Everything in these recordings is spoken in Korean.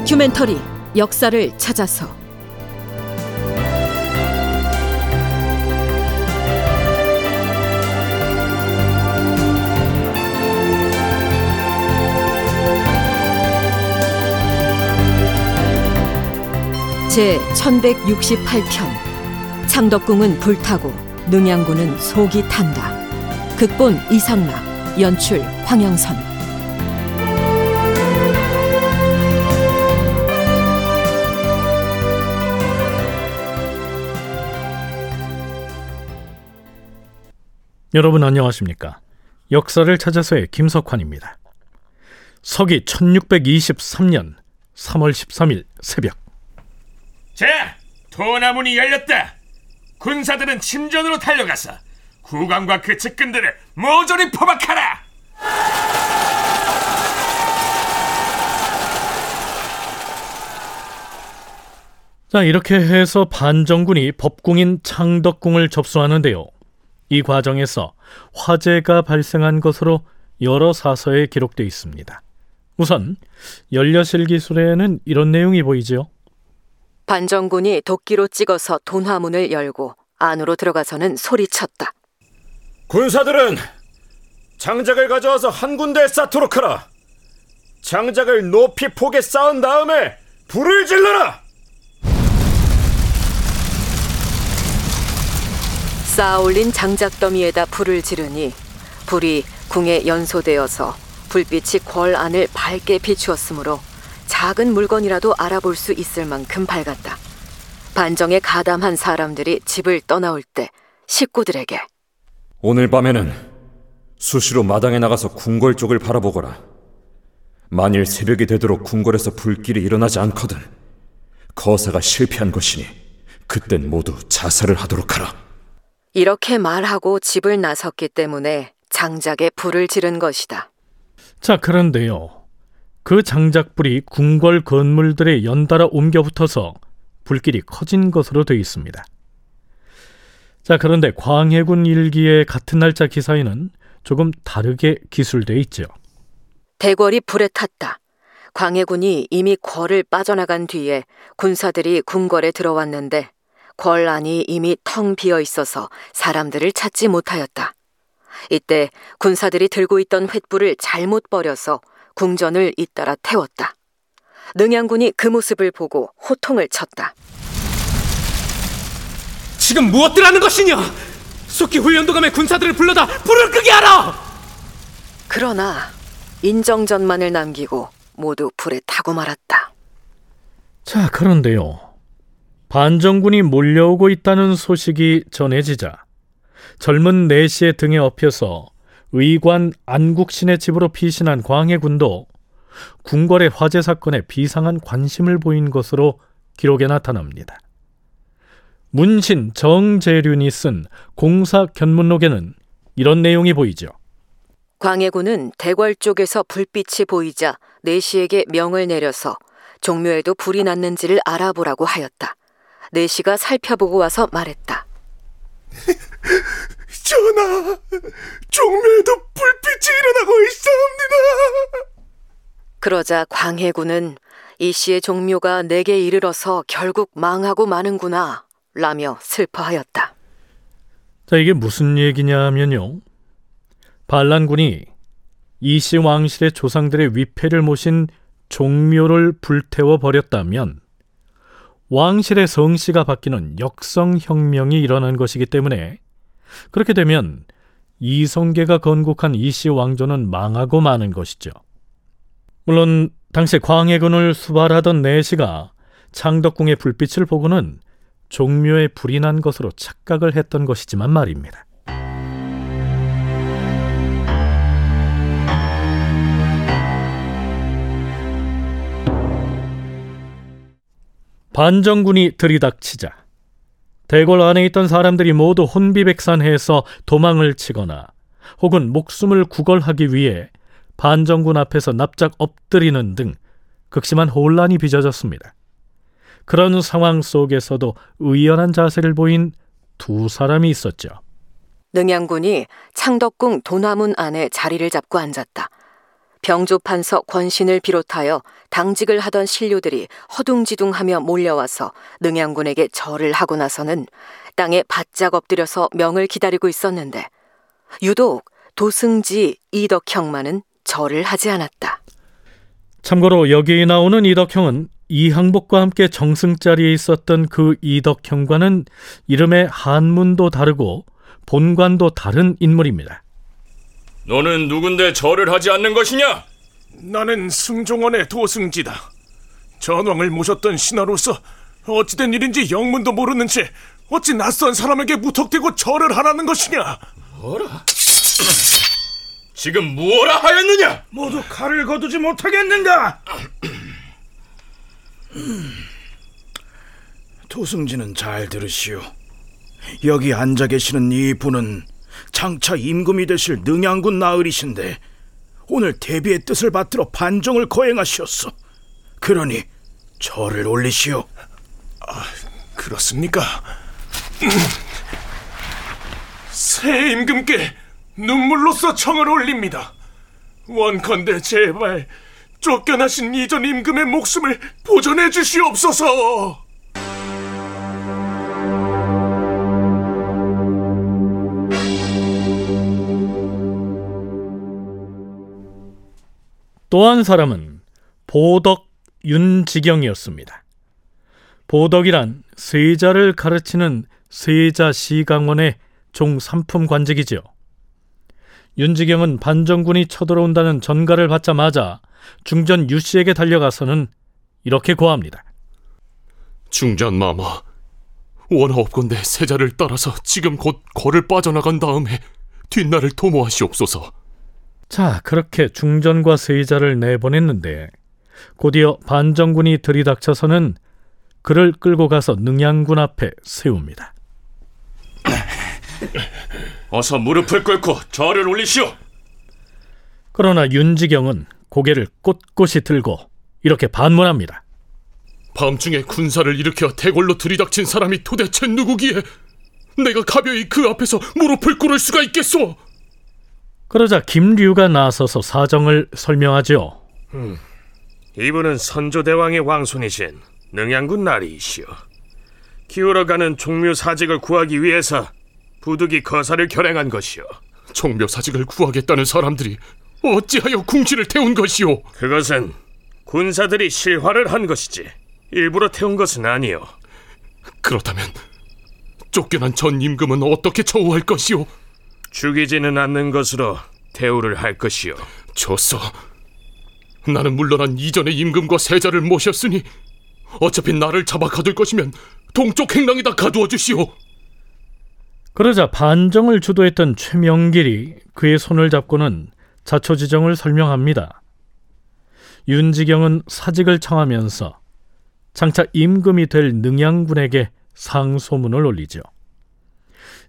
다큐멘터리 역사를 찾아서. 제 1168편. 창덕궁은 불타고 능양군은 속이 탄다. 극본 이상락, 연출 황영선 여러분 안녕하십니까? 역사를 찾아서의 김석환입니다. 서기 1623년 3월 13일 새벽. 자, 도나문이 열렸다. 군사들은 침전으로 달려가서 국왕과 그 측근들을 모조리 포박하라. 자, 이렇게 해서 반정군이 법궁인 창덕궁을 접수하는데요. 이 과정에서 화재가 발생한 것으로 여러 사서에 기록되어 있습니다. 우선 연려실 기술에는 이런 내용이 보이지요. 반정군이 도끼로 찍어서 돈화문을 열고 안으로 들어가서는 소리쳤다. 군사들은 장작을 가져와서 한 군데에 쌓도록 하라. 장작을 높이 폭에 쌓은 다음에 불을 질러라. 쌓아 올린 장작더미에다 불을 지르니 불이 궁에 연소되어서 불빛이 궐 안을 밝게 비추었으므로 작은 물건이라도 알아볼 수 있을 만큼 밝았다. 반정에 가담한 사람들이 집을 떠나올 때 식구들에게 오늘 밤에는 수시로 마당에 나가서 궁궐 쪽을 바라보거라. 만일 새벽이 되도록 궁궐에서 불길이 일어나지 않거든 거사가 실패한 것이니 그땐 모두 자살을 하도록 하라. 이렇게 말하고 집을 나섰기 때문에 장작에 불을 지른 것이다. 자, 그런데요. 그 장작불이 궁궐 건물들에 연달아 옮겨 붙어서 불길이 커진 것으로 되어 있습니다. 자, 그런데 광해군 일기의 같은 날짜 기사에는 조금 다르게 기술되어 있죠. 대궐이 불에 탔다. 광해군이 이미 궐을 빠져나간 뒤에 군사들이 궁궐에 들어왔는데 궐 안이 이미 텅 비어 있어서 사람들을 찾지 못하였다. 이때 군사들이 들고 있던 횃불을 잘못 버려서 궁전을 잇따라 태웠다. 능양군이 그 모습을 보고 호통을 쳤다. 지금 무엇들 하는 것이냐? 속히 훈련도감의 군사들을 불러다 불을 끄게 하라! 그러나 인정전만을 남기고 모두 불에 타고 말았다. 자, 그런데요. 반정군이 몰려오고 있다는 소식이 전해지자 젊은 내시의 등에 업혀서 의관 안국신의 집으로 피신한 광해군도 궁궐의 화재 사건에 비상한 관심을 보인 것으로 기록에 나타납니다. 문신 정재륜이 쓴 공사 견문록에는 이런 내용이 보이죠. 광해군은 대궐 쪽에서 불빛이 보이자 내시에게 명을 내려서 종묘에도 불이 났는지를 알아보라고 하였다. 내시가 살펴보고 와서 말했다. 전하, 종묘에도 불빛이 일어나고 있사옵니다. 그러자 광해군은 이 씨의 종묘가 내게 이르러서 결국 망하고 마는구나 라며 슬퍼하였다. 자, 이게 무슨 얘기냐면요. 반란군이 이씨 왕실의 조상들의 위패를 모신 종묘를 불태워 버렸다면 왕실의 성씨가 바뀌는 역성혁명이 일어난 것이기 때문에 그렇게 되면 이성계가 건국한 이씨 왕조는 망하고 마는 것이죠. 물론 당시 광해군을 수발하던 내시가 창덕궁의 불빛을 보고는 종묘에 불이 난 것으로 착각을 했던 것이지만 말입니다. 반정군이 들이닥치자 대궐 안에 있던 사람들이 모두 혼비백산해서 도망을 치거나 혹은 목숨을 구걸하기 위해 반정군 앞에서 납작 엎드리는 등 극심한 혼란이 빚어졌습니다. 그런 상황 속에서도 의연한 자세를 보인 두 사람이 있었죠. 능양군이 창덕궁 도나문 안에 자리를 잡고 앉았다. 병조판서 권신을 비롯하여 당직을 하던 신료들이 허둥지둥하며 몰려와서 능양군에게 절을 하고 나서는 땅에 바짝 엎드려서 명을 기다리고 있었는데 유독 도승지 이덕형만은 절을 하지 않았다. 참고로 여기 나오는 이덕형은 이항복과 함께 정승 자리에 있었던 그 이덕형과는 이름의 한문도 다르고 본관도 다른 인물입니다. 너는 누군데 절을 하지 않는 것이냐? 나는 승종원의 도승지다. 전왕을 모셨던 신하로서 어찌된 일인지 영문도 모르는 채 어찌 낯선 사람에게 무턱대고 절을 하라는 것이냐? 지금 무엇라 하였느냐? 모두 칼을 거두지 못하겠는가? 도승지는 잘 들으시오. 여기 앉아 계시는 이 분은 장차 임금이 되실 능양군 나으리신데 오늘 대비의 뜻을 받들어 반정을 거행하시었소. 그러니 절을 올리시오. 그렇습니까? 새 임금께 눈물로써 청을 올립니다. 원컨대 제발 쫓겨나신 이전 임금의 목숨을 보존해 주시옵소서. 또 한 사람은 보덕 윤지경이었습니다. 보덕이란 세자를 가르치는 세자 시강원의 종삼품 관직이지요. 윤지경은 반정군이 쳐들어온다는 전가를 받자마자 중전 유씨에게 달려가서는 이렇게 고합니다. 중전 마마 원하옵건대 세자를 따라서 지금 곧 거를 빠져나간 다음에 뒷날을 도모하시옵소서 자, 그렇게 중전과 세자를 내보냈는데 곧이어 반정군이 들이닥쳐서는 그를 끌고 가서 능양군 앞에 세웁니다. 어서 무릎을 꿇고 절을 올리시오. 그러나 윤지경은 고개를 꼿꼿이 들고 이렇게 반문합니다. 밤중에 군사를 일으켜 대궐로 들이닥친 사람이 도대체 누구기에 내가 가벼이 그 앞에서 무릎을 꿇을 수가 있겠소 그러자 김류가 나서서 사정을 설명하지요. 이분은 선조대왕의 왕손이신 능양군 나리이시오. 기울어가는 종묘 사직을 구하기 위해서 부득이 거사를 결행한 것이오. 종묘 사직을 구하겠다는 사람들이 어찌하여 궁지를 태운 것이오 그것은 군사들이 실화를 한 것이지 일부러 태운 것은 아니오. 그렇다면 쫓겨난 전 임금은 어떻게 처우할 것이오 죽이지는 않는 것으로 대우를 할 것이오. 좋소. 나는 물러난 이전의 임금과 세자를 모셨으니 어차피 나를 잡아 가둘 것이면 동쪽 행랑에다 가두어 주시오. 그러자 반정을 주도했던 최명길이 그의 손을 잡고는 자초지정을 설명합니다. 윤지경은 사직을 청하면서 장차 임금이 될 능양군에게 상소문을 올리죠.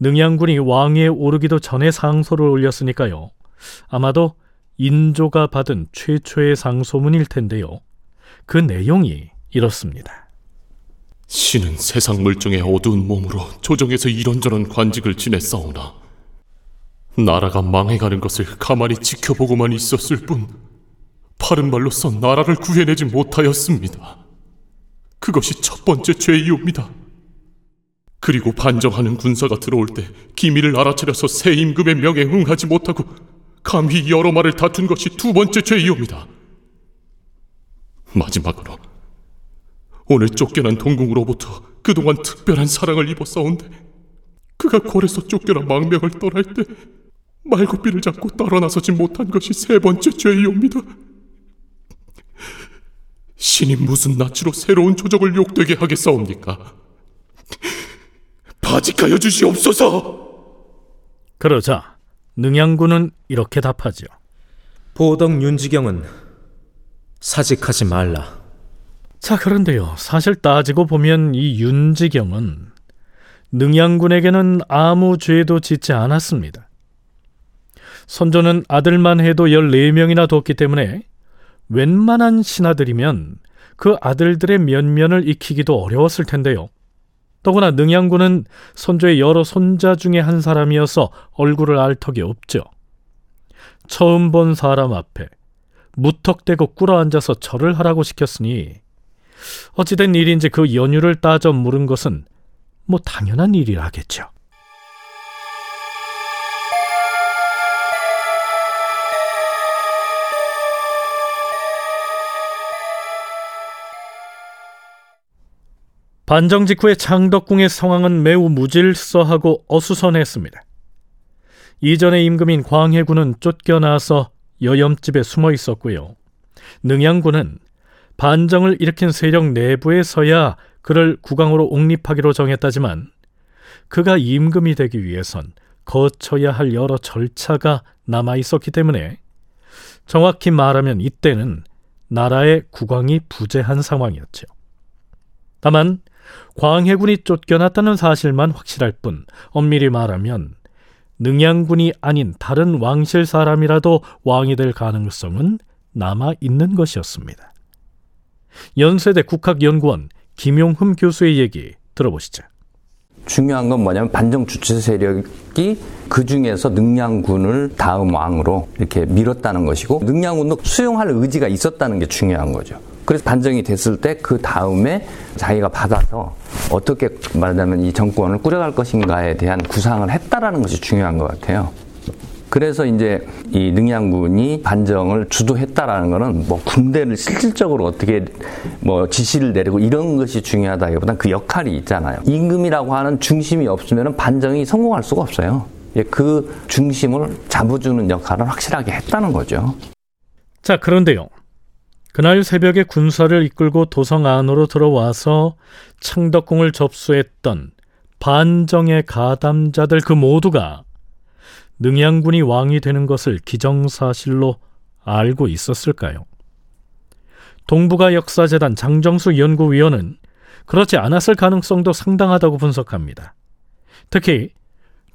능양군이 왕위에 오르기도 전에 상소를 올렸으니까요. 아마도 인조가 받은 최초의 상소문일 텐데요. 그 내용이 이렇습니다. 신은 세상 물정의 어두운 몸으로 조정에서 이런저런 관직을 지냈사오나 나라가 망해가는 것을 가만히 지켜보고만 있었을 뿐 바른 말로써 나라를 구해내지 못하였습니다. 그것이 첫 번째 죄이옵니다. 그리고 반정하는 군사가 들어올 때 기밀을 알아차려서 새 임금의 명에 응하지 못하고 감히 여러 말을 다툰 것이 두 번째 죄이옵니다. 마지막으로 오늘 쫓겨난 동궁으로부터 그동안 특별한 사랑을 입었사온데 그가 궐에서 쫓겨나 망명을 떠날 때 말고삐를 잡고 따라 나서지 못한 것이 세 번째 죄이옵니다. 신이 무슨 낯으로 새로운 조적을 욕되게 하겠사옵니까? 바직하여 주시옵소서. 그러자 능양군은 이렇게 답하죠. 보덕 윤지경은 사직하지 말라. 자, 그런데요. 사실 따지고 보면 이 윤지경은 능양군에게는 아무 죄도 짓지 않았습니다. 선조는 아들만 해도 14명이나 뒀기 때문에 웬만한 신하들이면 그 아들들의 면면을 익히기도 어려웠을 텐데요. 더구나 능양군은 선조의 여러 손자 중에 한 사람이어서 얼굴을 알 턱이 없죠. 처음 본 사람 앞에 무턱대고 꿇어앉아서 절을 하라고 시켰으니 어찌된 일인지 그 연유를 따져 물은 것은 뭐 당연한 일이라겠죠. 반정 직후의 창덕궁의 상황은 매우 무질서하고 어수선했습니다. 이전의 임금인 광해군은 쫓겨나서 여염집에 숨어 있었고요. 능양군은 반정을 일으킨 세력 내부에서야 그를 국왕으로 옹립하기로 정했다지만 그가 임금이 되기 위해선 거쳐야 할 여러 절차가 남아 있었기 때문에 정확히 말하면 이때는 나라의 국왕이 부재한 상황이었죠. 다만 광해군이 쫓겨났다는 사실만 확실할 뿐 엄밀히 말하면 능양군이 아닌 다른 왕실 사람이라도 왕이 될 가능성은 남아 있는 것이었습니다. 연세대 국학연구원 김용흠 교수의 얘기 들어보시죠. 중요한 건 뭐냐면 반정 주체 세력이 그 중에서 능량군을 다음 왕으로 이렇게 밀었다는 것이고 능량군도 수용할 의지가 있었다는 게 중요한 거죠. 그래서 반정이 됐을 때 그 다음에 자기가 받아서 어떻게 말하자면 이 정권을 꾸려갈 것인가에 대한 구상을 했다라는 것이 중요한 것 같아요. 그래서 이제 이 능양군이 반정을 주도했다라는 거는 뭐 군대를 실질적으로 어떻게 뭐 지시를 내리고 이런 것이 중요하다기보다는 그 역할이 있잖아요. 임금이라고 하는 중심이 없으면 반정이 성공할 수가 없어요. 예, 그 중심을 잡아주는 역할을 확실하게 했다는 거죠. 자, 그런데요. 그날 새벽에 군사를 이끌고 도성 안으로 들어와서 창덕궁을 접수했던 반정의 가담자들 그 모두가 능양군이 왕이 되는 것을 기정사실로 알고 있었을까요? 동북아 역사재단 장정수 연구위원은 그렇지 않았을 가능성도 상당하다고 분석합니다. 특히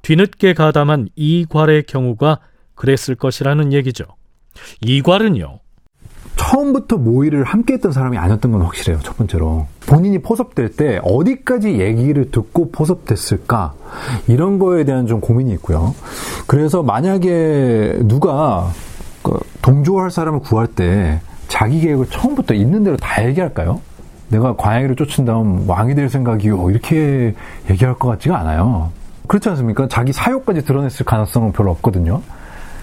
뒤늦게 가담한 이괄의 경우가 그랬을 것이라는 얘기죠. 이괄은요. 처음부터 모의를 함께 했던 사람이 아니었던 건 확실해요. 첫 번째로. 본인이 포섭될 때 어디까지 얘기를 듣고 포섭됐을까? 이런 거에 대한 좀 고민이 있고요. 그래서 만약에 누가 그 동조할 사람을 구할 때 자기 계획을 처음부터 있는 대로 다 얘기할까요? 내가 광야기를 쫓은 다음 왕이 될 생각이요. 이렇게 얘기할 것 같지가 않아요. 그렇지 않습니까? 자기 사욕까지 드러냈을 가능성은 별로 없거든요.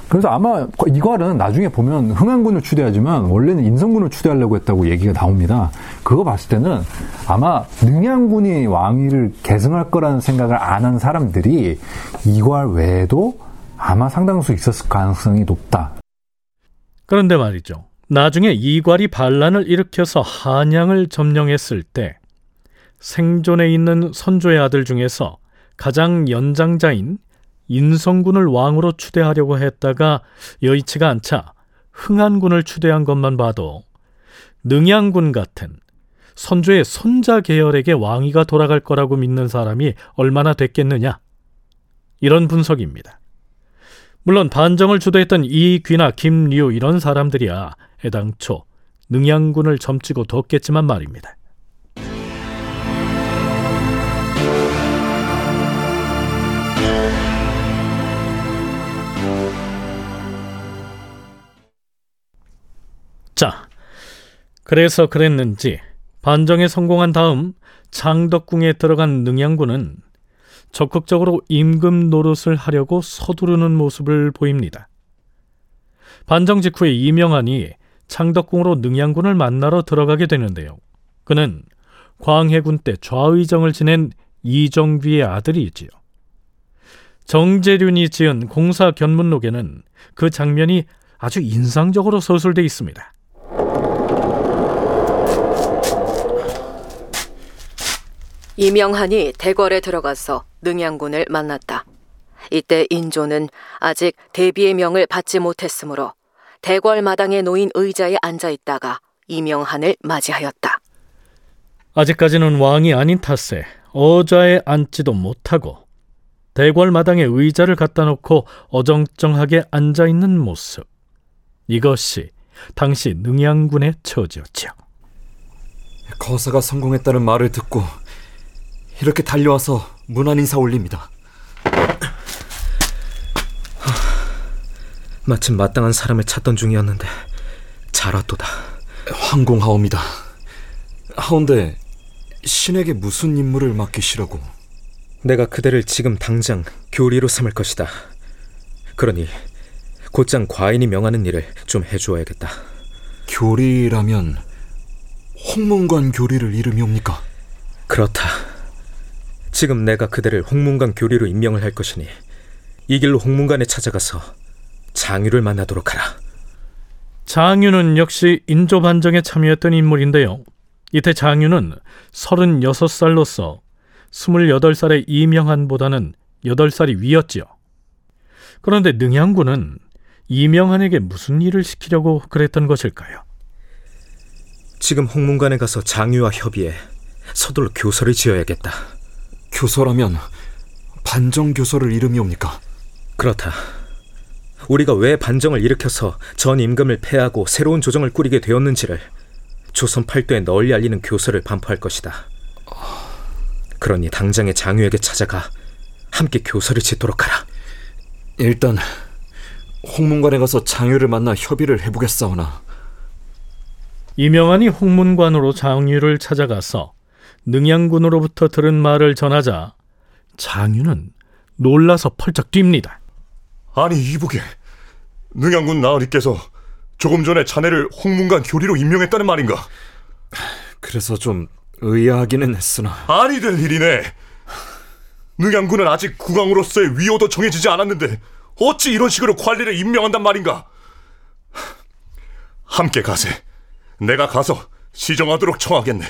그래서 아마 이괄은 나중에 보면 흥한군을 추대하지만 원래는 인성군을 추대하려고 했다고 얘기가 나옵니다. 그거 봤을 때는 아마 능양군이 왕위를 계승할 거라는 생각을 안 한 사람들이 이괄 외에도 아마 상당수 있었을 가능성이 높다. 그런데 말이죠. 나중에 이괄이 반란을 일으켜서 한양을 점령했을 때 생존해 있는 선조의 아들 중에서 가장 연장자인 인성군을 왕으로 추대하려고 했다가 여의치가 않자 흥한군을 추대한 것만 봐도 능양군 같은 선조의 손자 계열에게 왕위가 돌아갈 거라고 믿는 사람이 얼마나 됐겠느냐 이런 분석입니다. 물론 반정을 주도했던 이귀나 김류 이런 사람들이야 애당초 능양군을 점치고 뒀겠지만 말입니다. 그래서 그랬는지 반정에 성공한 다음 창덕궁에 들어간 능양군은 적극적으로 임금 노릇을 하려고 서두르는 모습을 보입니다. 반정 직후에 이명한이 창덕궁으로 능양군을 만나러 들어가게 되는데요. 그는 광해군 때 좌의정을 지낸 이정귀의 아들이지요. 정재륜이 지은 공사 견문록에는 그 장면이 아주 인상적으로 서술돼 있습니다. 이명한이 대궐에 들어가서 능양군을 만났다. 이때 인조는 아직 대비의 명을 받지 못했으므로 대궐 마당에 놓인 의자에 앉아 있다가 이명한을 맞이하였다. 아직까지는 왕이 아닌 탓에 어좌에 앉지도 못하고 대궐 마당에 의자를 갖다 놓고 어정쩡하게 앉아 있는 모습. 이것이 당시 능양군의 처지였죠. 거사가 성공했다는 말을 듣고 이렇게 달려와서 문안 인사 올립니다. 마침 마땅한 사람을 찾던 중이었는데 알았도다. 황공하옵니다. 하온데 신에게 무슨 임무를 맡기시라고? 내가 그대를 지금 당장 교리로 삼을 것이다. 그러니 곧장 과인이 명하는 일을 좀 해주어야겠다. 교리라면 홍문관 교리를 이름이옵니까? 그렇다. 지금 내가 그대를 홍문관 교리로 임명을 할 것이니 이 길로 홍문관에 찾아가서 장유를 만나도록 하라. 장유는 역시 인조 반정에 참여했던 인물인데요. 이때 장유는 36살로서 28살의 이명한보다는 8살이 위였지요. 그런데 능양군은 이명한에게 무슨 일을 시키려고 그랬던 것일까요? 지금 홍문관에 가서 장유와 협의해 서둘러 교서를 지어야겠다. 교서라면 반정 교서를 이름이옵니까? 그렇다. 우리가 왜 반정을 일으켜서 전 임금을 폐하고 새로운 조정을 꾸리게 되었는지를 조선 팔도에 널리 알리는 교서를 반포할 것이다. 그러니 당장의 장유에게 찾아가 함께 교서를 짓도록 하라. 일단 홍문관에 가서 장유를 만나 협의를 해보겠사오나 이명한이 홍문관으로 장유를 찾아가서 능양군으로부터 들은 말을 전하자 장유는 놀라서 펄쩍 뜁니다. 아니 이보게 능양군 나으리께서 조금 전에 자네를 홍문관 교리로 임명했다는 말인가? 그래서 좀 의아하기는 했으나 아니 될 일이네. 능양군은 아직 국왕으로서의 위호도 정해지지 않았는데 어찌 이런 식으로 관리를 임명한단 말인가? 함께 가세. 내가 가서 시정하도록 청하겠네.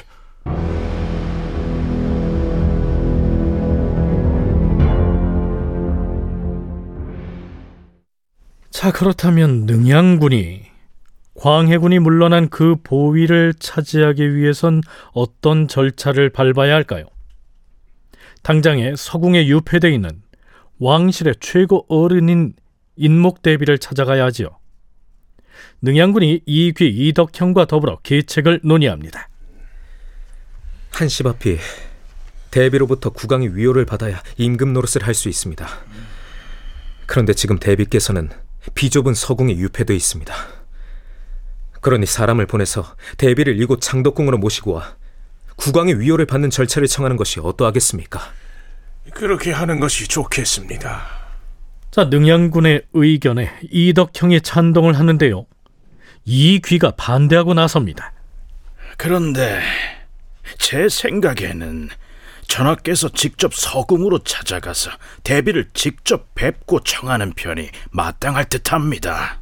자, 그렇다면 능양군이 광해군이 물러난 그 보위를 차지하기 위해선 어떤 절차를 밟아야 할까요? 당장에 서궁에 유폐되어 있는 왕실의 최고 어른인 인목대비를 찾아가야 하지요. 능양군이 이귀 이덕형과 더불어 계책을 논의합니다. 한시 앞이 대비로부터 국왕의 위호를 받아야 임금 노릇을 할 수 있습니다. 그런데 지금 대비께서는 비좁은 서궁에 유폐되어 있습니다. 그러니 사람을 보내서 대비를 이곳 창덕궁으로 모시고 와 국왕의 위호를 받는 절차를 청하는 것이 어떠하겠습니까? 그렇게 하는 것이 좋겠습니다. 자, 능양군의 의견에 이덕형이 찬동을 하는데요. 이 귀가 반대하고 나섭니다. 그런데 제 생각에는 전하께서 직접 서궁으로 찾아가서 대비를 직접 뵙고 청하는 편이 마땅할 듯합니다.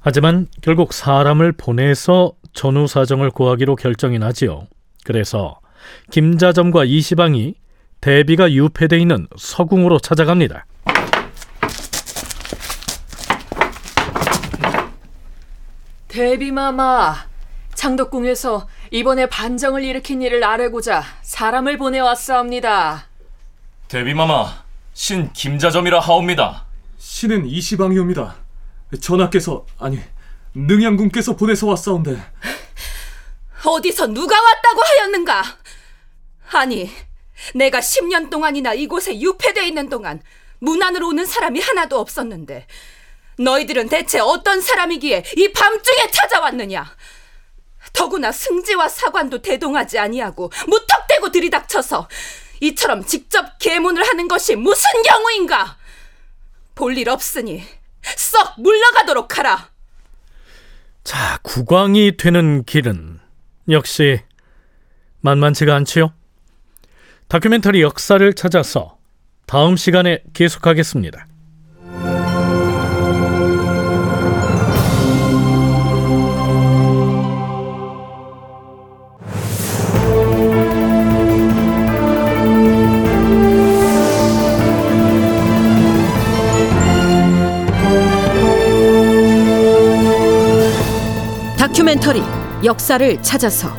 하지만 결국 사람을 보내서 전후 사정을 고하기로 결정이 나지요. 그래서 김자점과 이시방이 대비가 유폐돼 있는 서궁으로 찾아갑니다. 대비마마, 창덕궁에서 이번에 반정을 일으킨 일을 아뢰고자 사람을 보내왔사옵니다. 대비마마, 신 김자점이라 하옵니다. 신은 이시방이옵니다. 전하께서 아니 능양군께서 보내서 왔사온데 어디서 누가 왔다고 하였는가? 아니, 내가 10년 동안이나 이곳에 유폐돼 있는 동안 문 안으로 오는 사람이 하나도 없었는데 너희들은 대체 어떤 사람이기에 이 밤중에 찾아왔느냐? 더구나 승지와 사관도 대동하지 아니하고 무턱대고 들이닥쳐서 이처럼 직접 계문을 하는 것이 무슨 경우인가? 볼 일 없으니 썩 물러가도록 하라. 자, 국왕이 되는 길은 역시 만만치가 않지요. 다큐멘터리 역사를 찾아서 다음 시간에 계속하겠습니다. 역사를 찾아서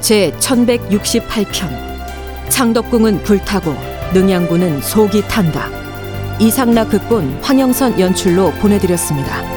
제 1168편 창덕궁은 불타고 능양군은 속이 탄다 이상락 극본 황영선 연출로 보내드렸습니다.